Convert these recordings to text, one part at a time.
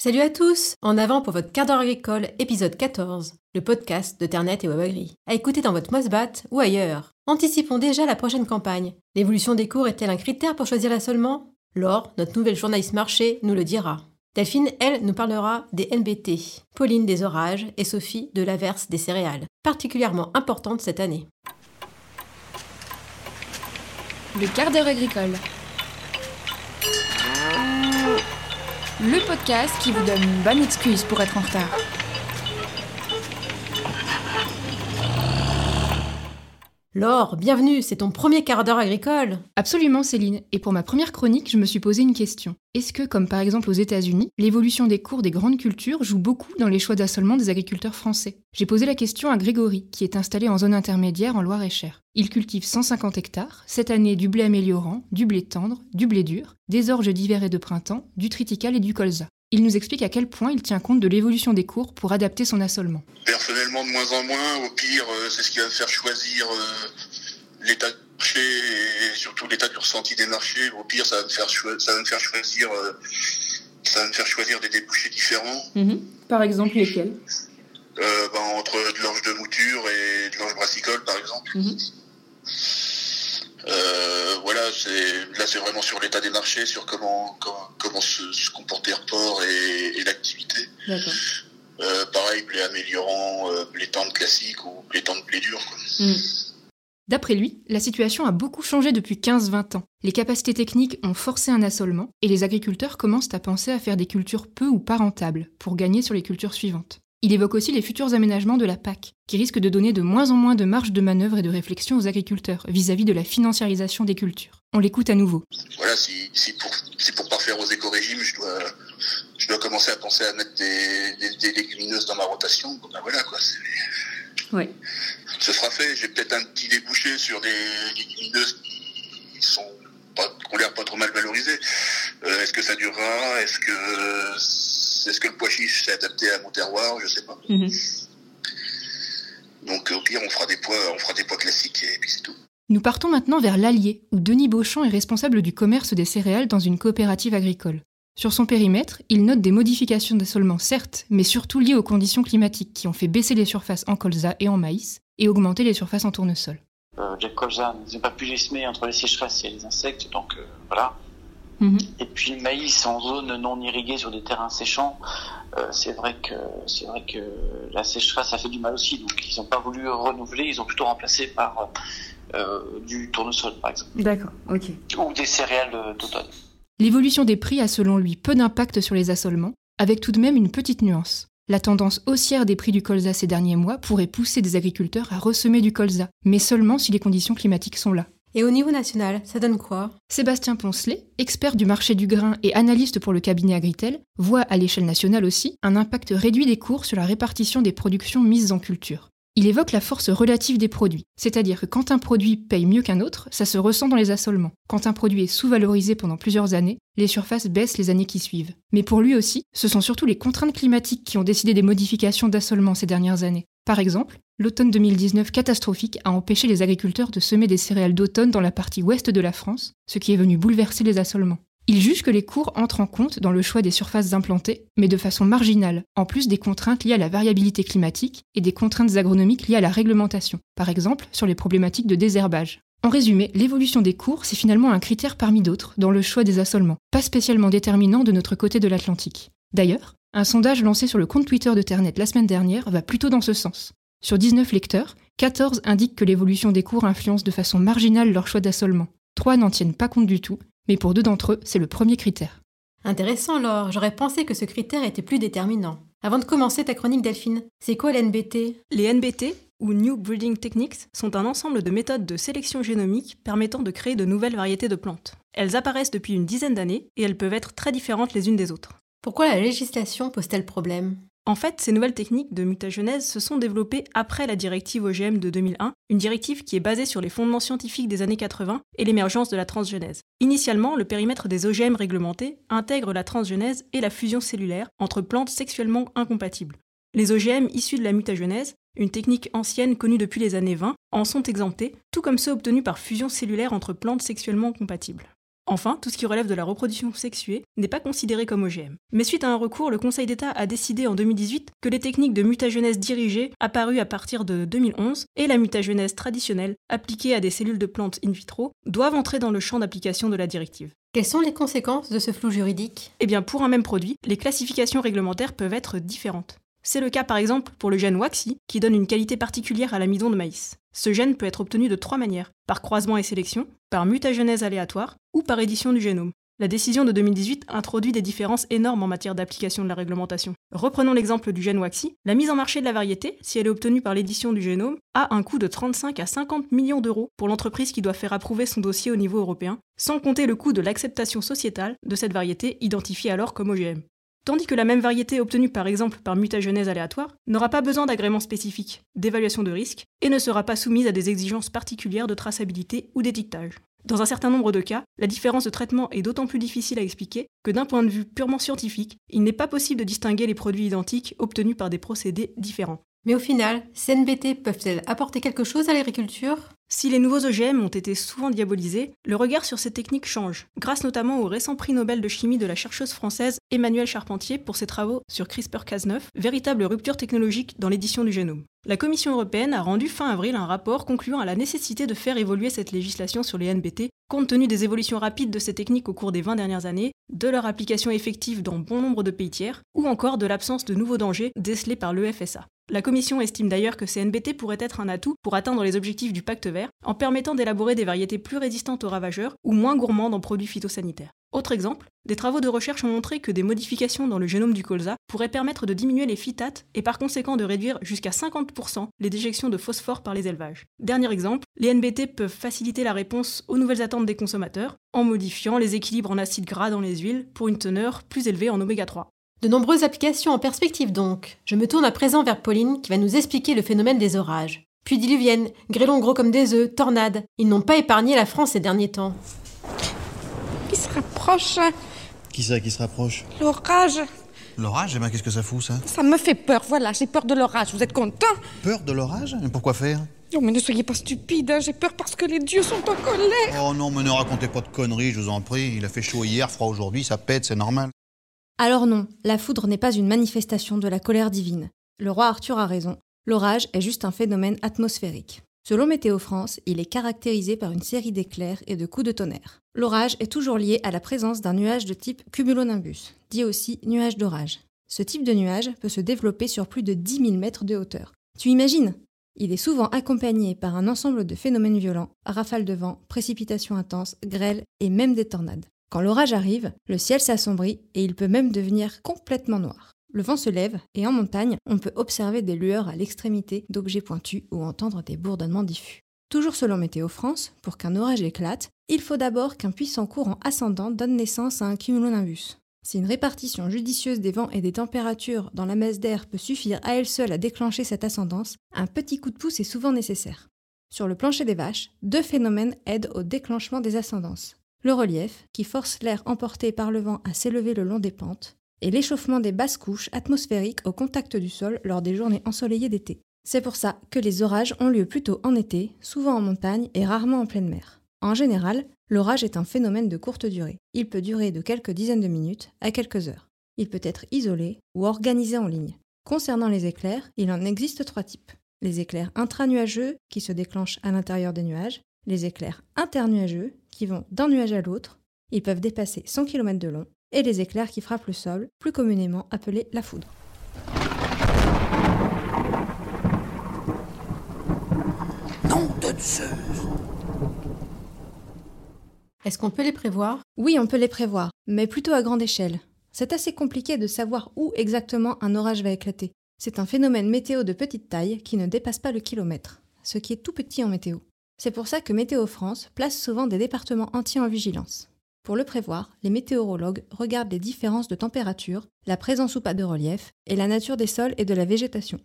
Salut à tous En avant pour votre quart d'heure agricole, épisode 14, le podcast de Ternet et WebAgri. À écouter dans votre Mosbat ou ailleurs. Anticipons déjà la prochaine campagne. L'évolution des cours est-elle un critère pour choisir l'assolement Laure, notre nouvelle journaliste marché, nous le dira. Delphine, elle, nous parlera des NBT, Pauline des orages et Sophie de l'averse des céréales, particulièrement importante cette année. Le quart d'heure agricole. Le podcast qui vous donne une bonne excuse pour être en retard. Laure, bienvenue, c'est ton premier quart d'heure agricole. Absolument Céline, et pour ma première chronique, je me suis posé une question. Est-ce que, comme par exemple aux États-Unis, l'évolution des cours des grandes cultures joue beaucoup dans les choix d'assolement des agriculteurs français? J'ai posé la question à Grégory, qui est installé en zone intermédiaire en Loire-et-Cher. Il cultive 150 hectares, cette année du blé améliorant, du blé tendre, du blé dur, des orges d'hiver et de printemps, du triticale et du colza. Il nous explique à quel point il tient compte de l'évolution des cours pour adapter son assolement. Personnellement, de moins en moins. Au pire, euh, c'est ce qui va me faire choisir euh, l'état du marché et surtout l'état du ressenti des marchés. Au pire, ça va me faire, ça va me faire choisir, euh, ça va me faire choisir des débouchés différents. Mhm. Par exemple, lesquels? Ben, Entre de l'orge de mouture et de l'orge brassicole, par exemple. Mhm. Euh, voilà, c'est là c'est vraiment sur l'état des marchés, sur comment comment, se, comporter le port et, l'activité. Euh, pareil, blé améliorant, euh, blé tendre classique ou blé tendre blé dur. D'après lui, la situation a beaucoup changé depuis 15-20 ans. Les capacités techniques ont forcé un assolement et les agriculteurs commencent à penser à faire des cultures peu ou pas rentables pour gagner sur les cultures suivantes. Il évoque aussi les futurs aménagements de la PAC, qui risquent de donner de moins en moins de marge de manœuvre et de réflexion aux agriculteurs vis-à-vis de la financiarisation des cultures. On l'écoute à nouveau. Voilà, si, pour, si pour parfaire aux éco-régimes, je dois, je dois commencer à penser à mettre des, légumineuses dans ma rotation, bon ben voilà quoi. Oui. Ce sera fait. J'ai peut-être un petit débouché sur des légumineuses qui sont pas, qui ont l'air pas trop mal valorisées. Euh, est-ce que ça durera? Est-ce que est-ce que le pois chiche s'est adapté à mon terroir Je sais pas. Mhm. Donc au pire, on fera des pois, on fera des pois classiques et puis c'est tout. Nous partons maintenant vers l'Allier, où Denis Beauchamp est responsable du commerce des céréales dans une coopérative agricole. Sur son périmètre, il note des modifications d'assolement certes, mais surtout liées aux conditions climatiques qui ont fait baisser les surfaces en colza et en maïs et augmenter les surfaces en tournesol. Euh, les colza n'ont pas pu les semer entre les sécheresses et les insectes, donc euh, voilà. Mhm. Et puis le maïs en zone non irriguée sur des terrains séchants, euh, c'est vrai que c'est vrai que la sécheresse a fait du mal aussi. Donc ils n'ont pas voulu renouveler, ils ont plutôt remplacé par euh, du tournesol par exemple. D'accord, ok. Ou des céréales d'automne. L'évolution des prix a selon lui peu d'impact sur les assolements, avec tout de même une petite nuance. La tendance haussière des prix du colza ces derniers mois pourrait pousser des agriculteurs à ressemer du colza, mais seulement si les conditions climatiques sont là. Et au niveau national, ça donne quoi? Sébastien Poncelet, expert du marché du grain et analyste pour le cabinet Agritel, voit à l'échelle nationale aussi un impact réduit des cours sur la répartition des productions mises en culture. Il évoque la force relative des produits, c'est-à-dire que quand un produit paye mieux qu'un autre, ça se ressent dans les assolements. Quand un produit est sous-valorisé pendant plusieurs années, les surfaces baissent les années qui suivent. Mais pour lui aussi, ce sont surtout les contraintes climatiques qui ont décidé des modifications d'assolement ces dernières années. Par exemple, l'automne 2019 catastrophique a empêché les agriculteurs de semer des céréales d'automne dans la partie ouest de la France, ce qui est venu bouleverser les assolements. Il juge que les cours entrent en compte dans le choix des surfaces implantées, mais de façon marginale, en plus des contraintes liées à la variabilité climatique et des contraintes agronomiques liées à la réglementation, par exemple sur les problématiques de désherbage. En résumé, l'évolution des cours, c'est finalement un critère parmi d'autres dans le choix des assolements, pas spécialement déterminant de notre côté de l'Atlantique. D'ailleurs, un sondage lancé sur le compte Twitter de Ternet la semaine dernière va plutôt dans ce sens. Sur 19 lecteurs, 14 indiquent que l'évolution des cours influence de façon marginale leur choix d'assolement. 3 n'en tiennent pas compte du tout, mais pour deux d'entre eux, c'est le premier critère. Intéressant, Laure. J'aurais pensé que ce critère était plus déterminant. Avant de commencer ta chronique, Delphine, c'est quoi l'NBT Les NBT, ou New Breeding Techniques, sont un ensemble de méthodes de sélection génomique permettant de créer de nouvelles variétés de plantes. Elles apparaissent depuis une dizaine d'années et elles peuvent être très différentes les unes des autres. Pourquoi la législation pose-t-elle problème? En fait, ces nouvelles techniques de mutagenèse se sont développées après la directive OGM de 2001, une directive qui est basée sur les fondements scientifiques des années 80 et l'émergence de la transgenèse. Initialement, le périmètre des OGM réglementés intègre la transgenèse et la fusion cellulaire entre plantes sexuellement incompatibles. Les OGM issus de la mutagenèse, une technique ancienne connue depuis les années 20, en sont exemptés, tout comme ceux obtenus par fusion cellulaire entre plantes sexuellement compatibles. Enfin, tout ce qui relève de la reproduction sexuée n'est pas considéré comme OGM. Mais suite à un recours, le Conseil d'État a décidé en 2018 que les techniques de mutagenèse dirigée, apparues à partir de 2011, et la mutagenèse traditionnelle, appliquée à des cellules de plantes in vitro, doivent entrer dans le champ d'application de la directive. Quelles sont les conséquences de ce flou juridique? Eh bien, pour un même produit, les classifications réglementaires peuvent être différentes. C'est le cas par exemple pour le gène WAXI, qui donne une qualité particulière à l'amidon de maïs. Ce gène peut être obtenu de trois manières, par croisement et sélection, par mutagenèse aléatoire ou par édition du génome. La décision de 2018 introduit des différences énormes en matière d'application de la réglementation. Reprenons l'exemple du gène WAXI. La mise en marché de la variété, si elle est obtenue par l'édition du génome, a un coût de 35 à 50 millions d'euros pour l'entreprise qui doit faire approuver son dossier au niveau européen, sans compter le coût de l'acceptation sociétale de cette variété identifiée alors comme OGM tandis que la même variété obtenue par exemple par mutagenèse aléatoire n'aura pas besoin d'agrément spécifique, d'évaluation de risque, et ne sera pas soumise à des exigences particulières de traçabilité ou d'étiquetage. Dans un certain nombre de cas, la différence de traitement est d'autant plus difficile à expliquer que d'un point de vue purement scientifique, il n'est pas possible de distinguer les produits identiques obtenus par des procédés différents. Mais au final, CNBT peuvent-elles apporter quelque chose à l'agriculture? Si les nouveaux OGM ont été souvent diabolisés, le regard sur ces techniques change, grâce notamment au récent prix Nobel de chimie de la chercheuse française Emmanuelle Charpentier pour ses travaux sur CRISPR-Cas9, véritable rupture technologique dans l'édition du génome. La Commission européenne a rendu fin avril un rapport concluant à la nécessité de faire évoluer cette législation sur les NBT, compte tenu des évolutions rapides de ces techniques au cours des 20 dernières années, de leur application effective dans bon nombre de pays tiers, ou encore de l'absence de nouveaux dangers décelés par l'EFSA. La Commission estime d'ailleurs que ces NBT pourraient être un atout pour atteindre les objectifs du pacte vert, en permettant d'élaborer des variétés plus résistantes aux ravageurs ou moins gourmandes en produits phytosanitaires. Autre exemple, des travaux de recherche ont montré que des modifications dans le génome du colza pourraient permettre de diminuer les phytates et par conséquent de réduire jusqu'à 50% les déjections de phosphore par les élevages. Dernier exemple, les NBT peuvent faciliter la réponse aux nouvelles attentes des consommateurs en modifiant les équilibres en acides gras dans les huiles pour une teneur plus élevée en oméga 3. De nombreuses applications en perspective donc. Je me tourne à présent vers Pauline qui va nous expliquer le phénomène des orages. Puis diluviennes, grêlons gros comme des œufs, tornades. Ils n'ont pas épargné la France ces derniers temps. Qui se rapproche? Qui ça qui se rapproche? L'orage L'orage? Eh ben qu'est-ce que ça fout ça? Ça me fait peur, voilà, j'ai peur de l'orage. Vous êtes content? Peur de l'orage? Mais pourquoi faire? Non mais ne soyez pas stupide, hein. j'ai peur parce que les dieux sont en colère. Oh non, mais ne racontez pas de conneries, je vous en prie. Il a fait chaud hier, froid aujourd'hui, ça pète, c'est normal. Alors non, la foudre n'est pas une manifestation de la colère divine. Le roi Arthur a raison, l'orage est juste un phénomène atmosphérique. Selon Météo France, il est caractérisé par une série d'éclairs et de coups de tonnerre. L'orage est toujours lié à la présence d'un nuage de type cumulonimbus, dit aussi nuage d'orage. Ce type de nuage peut se développer sur plus de 10 000 mètres de hauteur. Tu imagines? Il est souvent accompagné par un ensemble de phénomènes violents, rafales de vent, précipitations intenses, grêles et même des tornades. Quand l'orage arrive, le ciel s'assombrit et il peut même devenir complètement noir. Le vent se lève et en montagne, on peut observer des lueurs à l'extrémité d'objets pointus ou entendre des bourdonnements diffus. Toujours selon Météo France, pour qu'un orage éclate, il faut d'abord qu'un puissant courant ascendant donne naissance à un cumulonimbus. Si une répartition judicieuse des vents et des températures dans la masse d'air peut suffire à elle seule à déclencher cette ascendance, un petit coup de pouce est souvent nécessaire. Sur le plancher des vaches, deux phénomènes aident au déclenchement des ascendances le relief, qui force l'air emporté par le vent à s'élever le long des pentes, et l'échauffement des basses couches atmosphériques au contact du sol lors des journées ensoleillées d'été. C'est pour ça que les orages ont lieu plutôt en été, souvent en montagne et rarement en pleine mer. En général, l'orage est un phénomène de courte durée. Il peut durer de quelques dizaines de minutes à quelques heures. Il peut être isolé ou organisé en ligne. Concernant les éclairs, il en existe trois types. Les éclairs intranuageux qui se déclenchent à l'intérieur des nuages, les éclairs internuageux qui vont d'un nuage à l'autre, ils peuvent dépasser 100 km de long, et les éclairs qui frappent le sol, plus communément appelés la foudre. Nom de Est-ce qu'on peut les prévoir? Oui, on peut les prévoir, mais plutôt à grande échelle. C'est assez compliqué de savoir où exactement un orage va éclater. C'est un phénomène météo de petite taille qui ne dépasse pas le kilomètre, ce qui est tout petit en météo. C'est pour ça que Météo France place souvent des départements entiers en vigilance. Pour le prévoir, les météorologues regardent les différences de température, la présence ou pas de relief, et la nature des sols et de la végétation.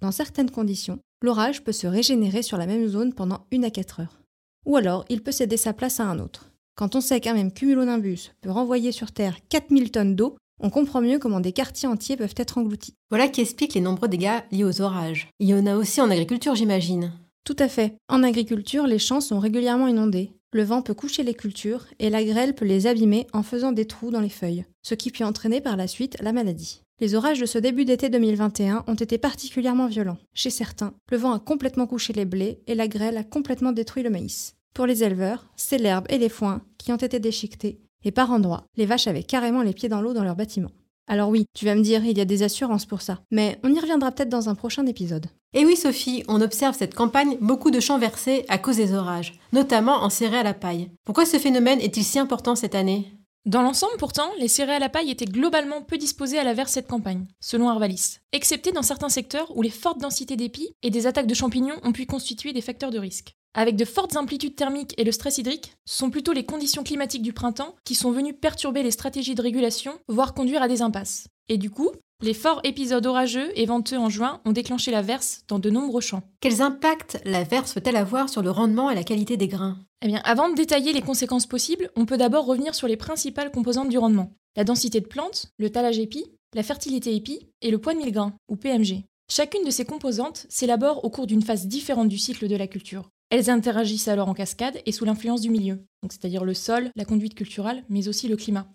Dans certaines conditions, l'orage peut se régénérer sur la même zone pendant une à quatre heures. Ou alors, il peut céder sa place à un autre. Quand on sait qu'un même cumulonimbus peut renvoyer sur Terre 4000 tonnes d'eau, on comprend mieux comment des quartiers entiers peuvent être engloutis. Voilà qui explique les nombreux dégâts liés aux orages. Il y en a aussi en agriculture, j'imagine. Tout à fait. En agriculture, les champs sont régulièrement inondés. Le vent peut coucher les cultures et la grêle peut les abîmer en faisant des trous dans les feuilles, ce qui peut entraîner par la suite la maladie. Les orages de ce début d'été 2021 ont été particulièrement violents. Chez certains, le vent a complètement couché les blés et la grêle a complètement détruit le maïs. Pour les éleveurs, c'est l'herbe et les foins qui ont été déchiquetés, et par endroits, les vaches avaient carrément les pieds dans l'eau dans leur bâtiment. Alors oui, tu vas me dire, il y a des assurances pour ça, mais on y reviendra peut-être dans un prochain épisode. Et oui Sophie, on observe cette campagne beaucoup de champs versés à cause des orages, notamment en céréales à paille. Pourquoi ce phénomène est-il si important cette année? Dans l'ensemble, pourtant, les céréales à paille étaient globalement peu disposées à la verse cette campagne, selon Arvalis, excepté dans certains secteurs où les fortes densités d'épis et des attaques de champignons ont pu constituer des facteurs de risque. Avec de fortes amplitudes thermiques et le stress hydrique, ce sont plutôt les conditions climatiques du printemps qui sont venues perturber les stratégies de régulation, voire conduire à des impasses. Et du coup, les forts épisodes orageux et venteux en juin ont déclenché la verse dans de nombreux champs. Quels impacts la verse peut-elle avoir sur le rendement et la qualité des grains? Eh bien, avant de détailler les conséquences possibles, on peut d'abord revenir sur les principales composantes du rendement. La densité de plantes, le talage épi, la fertilité épi et le poids de mille grains, ou PMG. Chacune de ces composantes s'élabore au cours d'une phase différente du cycle de la culture. Elles interagissent alors en cascade et sous l'influence du milieu, c'est-à-dire le sol, la conduite culturelle, mais aussi le climat.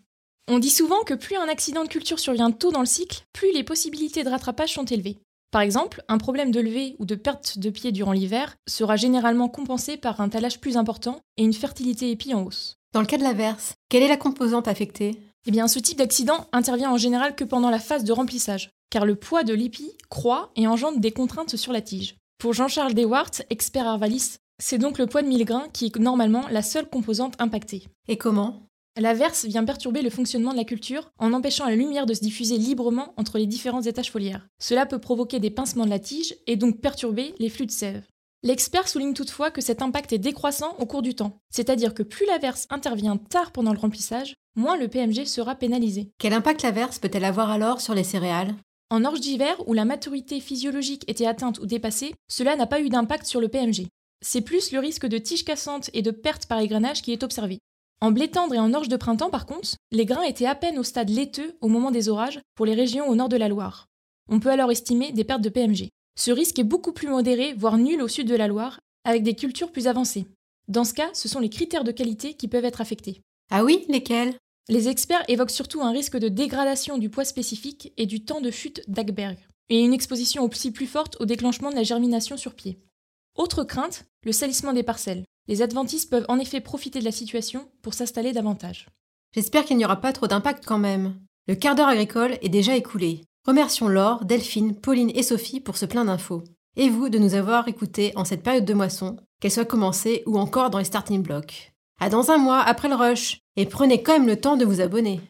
On dit souvent que plus un accident de culture survient tôt dans le cycle, plus les possibilités de rattrapage sont élevées. Par exemple, un problème de levée ou de perte de pied durant l'hiver sera généralement compensé par un talage plus important et une fertilité épi en hausse. Dans le cas de l'averse, quelle est la composante affectée? Eh bien, ce type d'accident intervient en général que pendant la phase de remplissage, car le poids de l'épi croît et engendre des contraintes sur la tige. Pour Jean-Charles Dewart, expert Arvalis, c'est donc le poids de 1000 grains qui est normalement la seule composante impactée. Et comment? L'averse vient perturber le fonctionnement de la culture en empêchant la lumière de se diffuser librement entre les différents étages foliaires. Cela peut provoquer des pincements de la tige et donc perturber les flux de sève. L'expert souligne toutefois que cet impact est décroissant au cours du temps, c'est-à-dire que plus l'averse intervient tard pendant le remplissage, moins le PMG sera pénalisé. Quel impact l'averse peut-elle avoir alors sur les céréales? En orge d'hiver, où la maturité physiologique était atteinte ou dépassée, cela n'a pas eu d'impact sur le PMG. C'est plus le risque de tige cassante et de perte par égrenage qui est observé. En blé tendre et en orge de printemps, par contre, les grains étaient à peine au stade laiteux au moment des orages pour les régions au nord de la Loire. On peut alors estimer des pertes de PMG. Ce risque est beaucoup plus modéré, voire nul au sud de la Loire, avec des cultures plus avancées. Dans ce cas, ce sont les critères de qualité qui peuvent être affectés. Ah oui, lesquels? Les experts évoquent surtout un risque de dégradation du poids spécifique et du temps de chute d'Agberg, et une exposition aussi plus forte au déclenchement de la germination sur pied. Autre crainte, le salissement des parcelles. Les adventistes peuvent en effet profiter de la situation pour s'installer davantage. J'espère qu'il n'y aura pas trop d'impact quand même. Le quart d'heure agricole est déjà écoulé. Remercions Laure, Delphine, Pauline et Sophie pour ce plein d'infos. Et vous de nous avoir écoutés en cette période de moisson, qu'elle soit commencée ou encore dans les starting blocks. À dans un mois après le rush, et prenez quand même le temps de vous abonner.